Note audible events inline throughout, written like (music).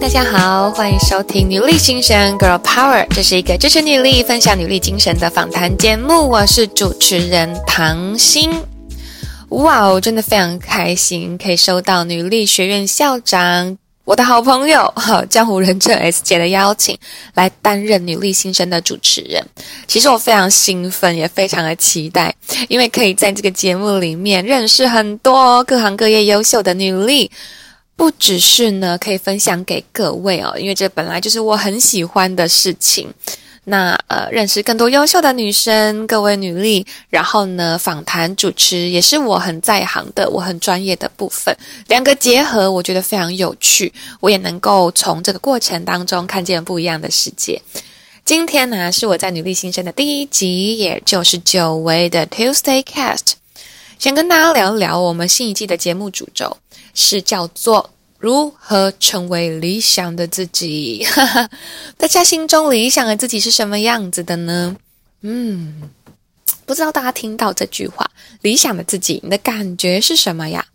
大家好，欢迎收听女力新生 Girl Power，这是一个支持女力、分享女力精神的访谈节目。我是主持人唐心。哇哦，真的非常开心，可以收到女力学院校长我的好朋友哈 (laughs) 江湖人称 S 姐的邀请，来担任女力新生的主持人。其实我非常兴奋，也非常的期待，因为可以在这个节目里面认识很多各行各业优秀的女力。不只是呢，可以分享给各位哦，因为这本来就是我很喜欢的事情。那呃，认识更多优秀的女生，各位女力，然后呢，访谈主持也是我很在行的，我很专业的部分，两个结合，我觉得非常有趣。我也能够从这个过程当中看见不一样的世界。今天呢，是我在女力新生的第一集，也就是久违的 Tuesday Cast，想跟大家聊一聊我们新一季的节目主轴。是叫做如何成为理想的自己？(laughs) 大家心中理想的自己是什么样子的呢？嗯，不知道大家听到这句话“理想的自己”，你的感觉是什么呀？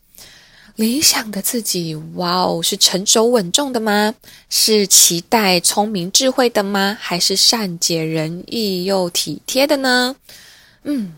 理想的自己，哇哦，是成熟稳重的吗？是期待聪明智慧的吗？还是善解人意又体贴的呢？嗯。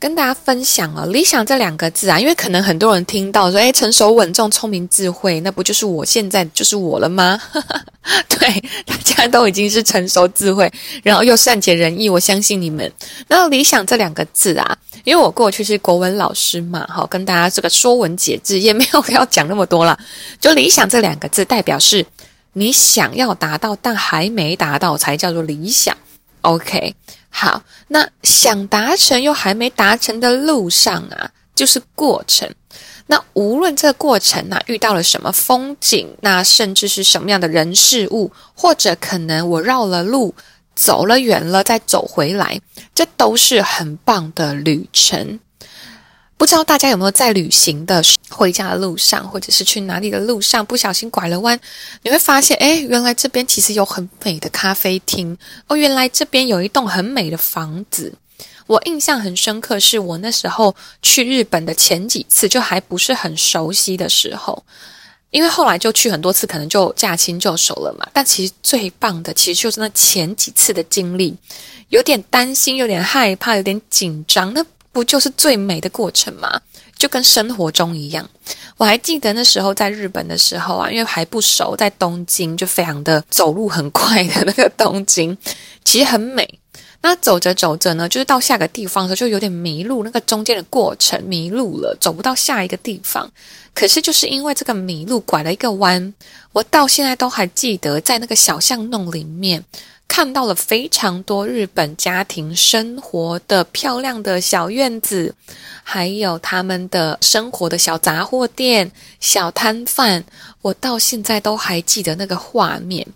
跟大家分享哦，理想这两个字啊，因为可能很多人听到说，诶，成熟稳重、聪明智慧，那不就是我现在就是我了吗？(laughs) 对，大家都已经是成熟智慧，然后又善解人意，我相信你们。那理想这两个字啊，因为我过去是国文老师嘛，好，跟大家这个说文解字也没有要讲那么多了。就理想这两个字，代表是你想要达到但还没达到，才叫做理想。OK。好，那想达成又还没达成的路上啊，就是过程。那无论这个过程啊，遇到了什么风景，那甚至是什么样的人事物，或者可能我绕了路，走了远了再走回来，这都是很棒的旅程。不知道大家有没有在旅行的回家的路上，或者是去哪里的路上，不小心拐了弯，你会发现，诶，原来这边其实有很美的咖啡厅哦，原来这边有一栋很美的房子。我印象很深刻，是我那时候去日本的前几次，就还不是很熟悉的时候，因为后来就去很多次，可能就驾轻就熟了嘛。但其实最棒的，其实就是那前几次的经历，有点担心，有点害怕，有点紧张，那。不就是最美的过程吗？就跟生活中一样。我还记得那时候在日本的时候啊，因为还不熟，在东京就非常的走路很快的那个东京，(laughs) 其实很美。那走着走着呢，就是到下个地方的时候就有点迷路，那个中间的过程迷路了，走不到下一个地方。可是就是因为这个迷路，拐了一个弯，我到现在都还记得，在那个小巷弄里面。看到了非常多日本家庭生活的漂亮的小院子，还有他们的生活的小杂货店、小摊贩，我到现在都还记得那个画面。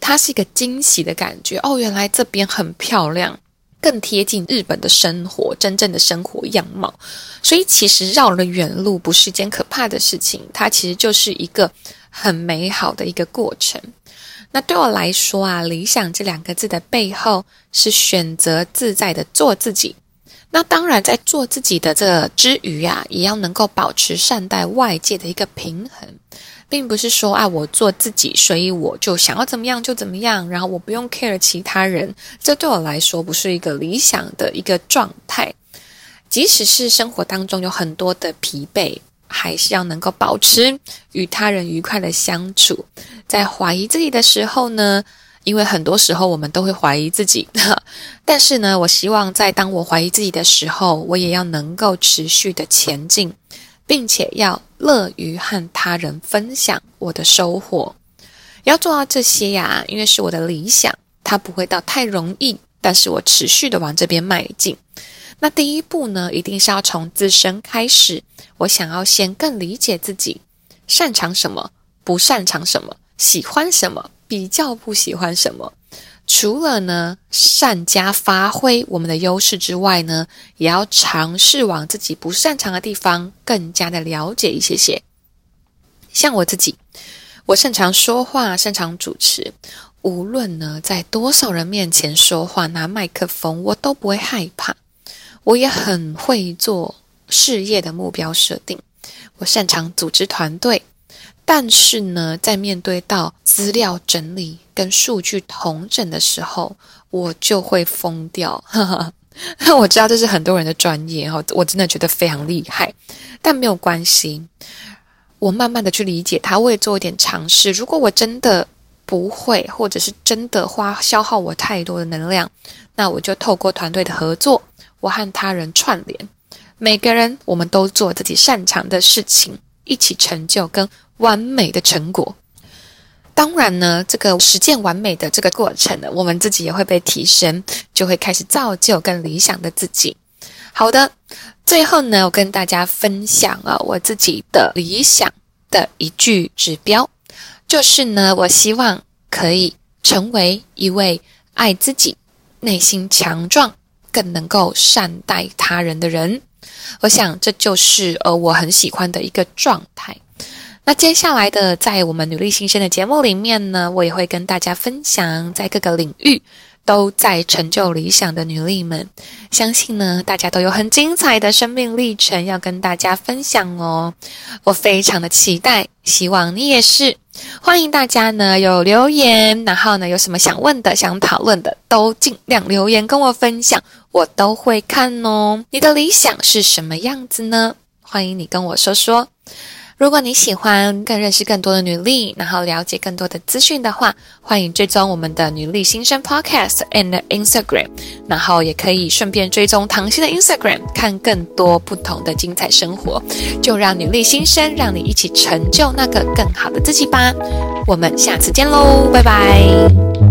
它是一个惊喜的感觉哦，原来这边很漂亮，更贴近日本的生活，真正的生活样貌。所以其实绕了远路不是一件可怕的事情，它其实就是一个很美好的一个过程。那对我来说啊，理想这两个字的背后是选择自在的做自己。那当然，在做自己的这之余啊，也要能够保持善待外界的一个平衡，并不是说啊，我做自己，所以我就想要怎么样就怎么样，然后我不用 care 其他人。这对我来说不是一个理想的一个状态。即使是生活当中有很多的疲惫。还是要能够保持与他人愉快的相处。在怀疑自己的时候呢，因为很多时候我们都会怀疑自己，(laughs) 但是呢，我希望在当我怀疑自己的时候，我也要能够持续的前进，并且要乐于和他人分享我的收获。要做到这些呀，因为是我的理想，它不会到太容易，但是我持续的往这边迈进。那第一步呢，一定是要从自身开始。我想要先更理解自己，擅长什么，不擅长什么，喜欢什么，比较不喜欢什么。除了呢，善加发挥我们的优势之外呢，也要尝试往自己不擅长的地方更加的了解一些些。像我自己，我擅长说话，擅长主持。无论呢，在多少人面前说话，拿麦克风，我都不会害怕。我也很会做事业的目标设定，我擅长组织团队，但是呢，在面对到资料整理跟数据统整的时候，我就会疯掉。(laughs) 我知道这是很多人的专业哈，我真的觉得非常厉害，但没有关系。我慢慢的去理解它，我也做一点尝试。如果我真的不会，或者是真的花消耗我太多的能量，那我就透过团队的合作，我和他人串联，每个人我们都做自己擅长的事情，一起成就跟完美的成果。当然呢，这个实践完美的这个过程呢，我们自己也会被提升，就会开始造就更理想的自己。好的，最后呢，我跟大家分享啊，我自己的理想的一句指标，就是呢，我希望可以成为一位爱自己、内心强壮、更能够善待他人的人。我想这就是呃，我很喜欢的一个状态。那接下来的，在我们努力新生的节目里面呢，我也会跟大家分享，在各个领域都在成就理想的女力们，相信呢，大家都有很精彩的生命历程要跟大家分享哦。我非常的期待，希望你也是。欢迎大家呢有留言，然后呢有什么想问的、想讨论的，都尽量留言跟我分享，我都会看哦。你的理想是什么样子呢？欢迎你跟我说说。如果你喜欢更认识更多的女力，然后了解更多的资讯的话，欢迎追踪我们的女力新生 Podcast and Instagram，然后也可以顺便追踪唐心的 Instagram，看更多不同的精彩生活。就让女力新生让你一起成就那个更好的自己吧。我们下次见喽，拜拜。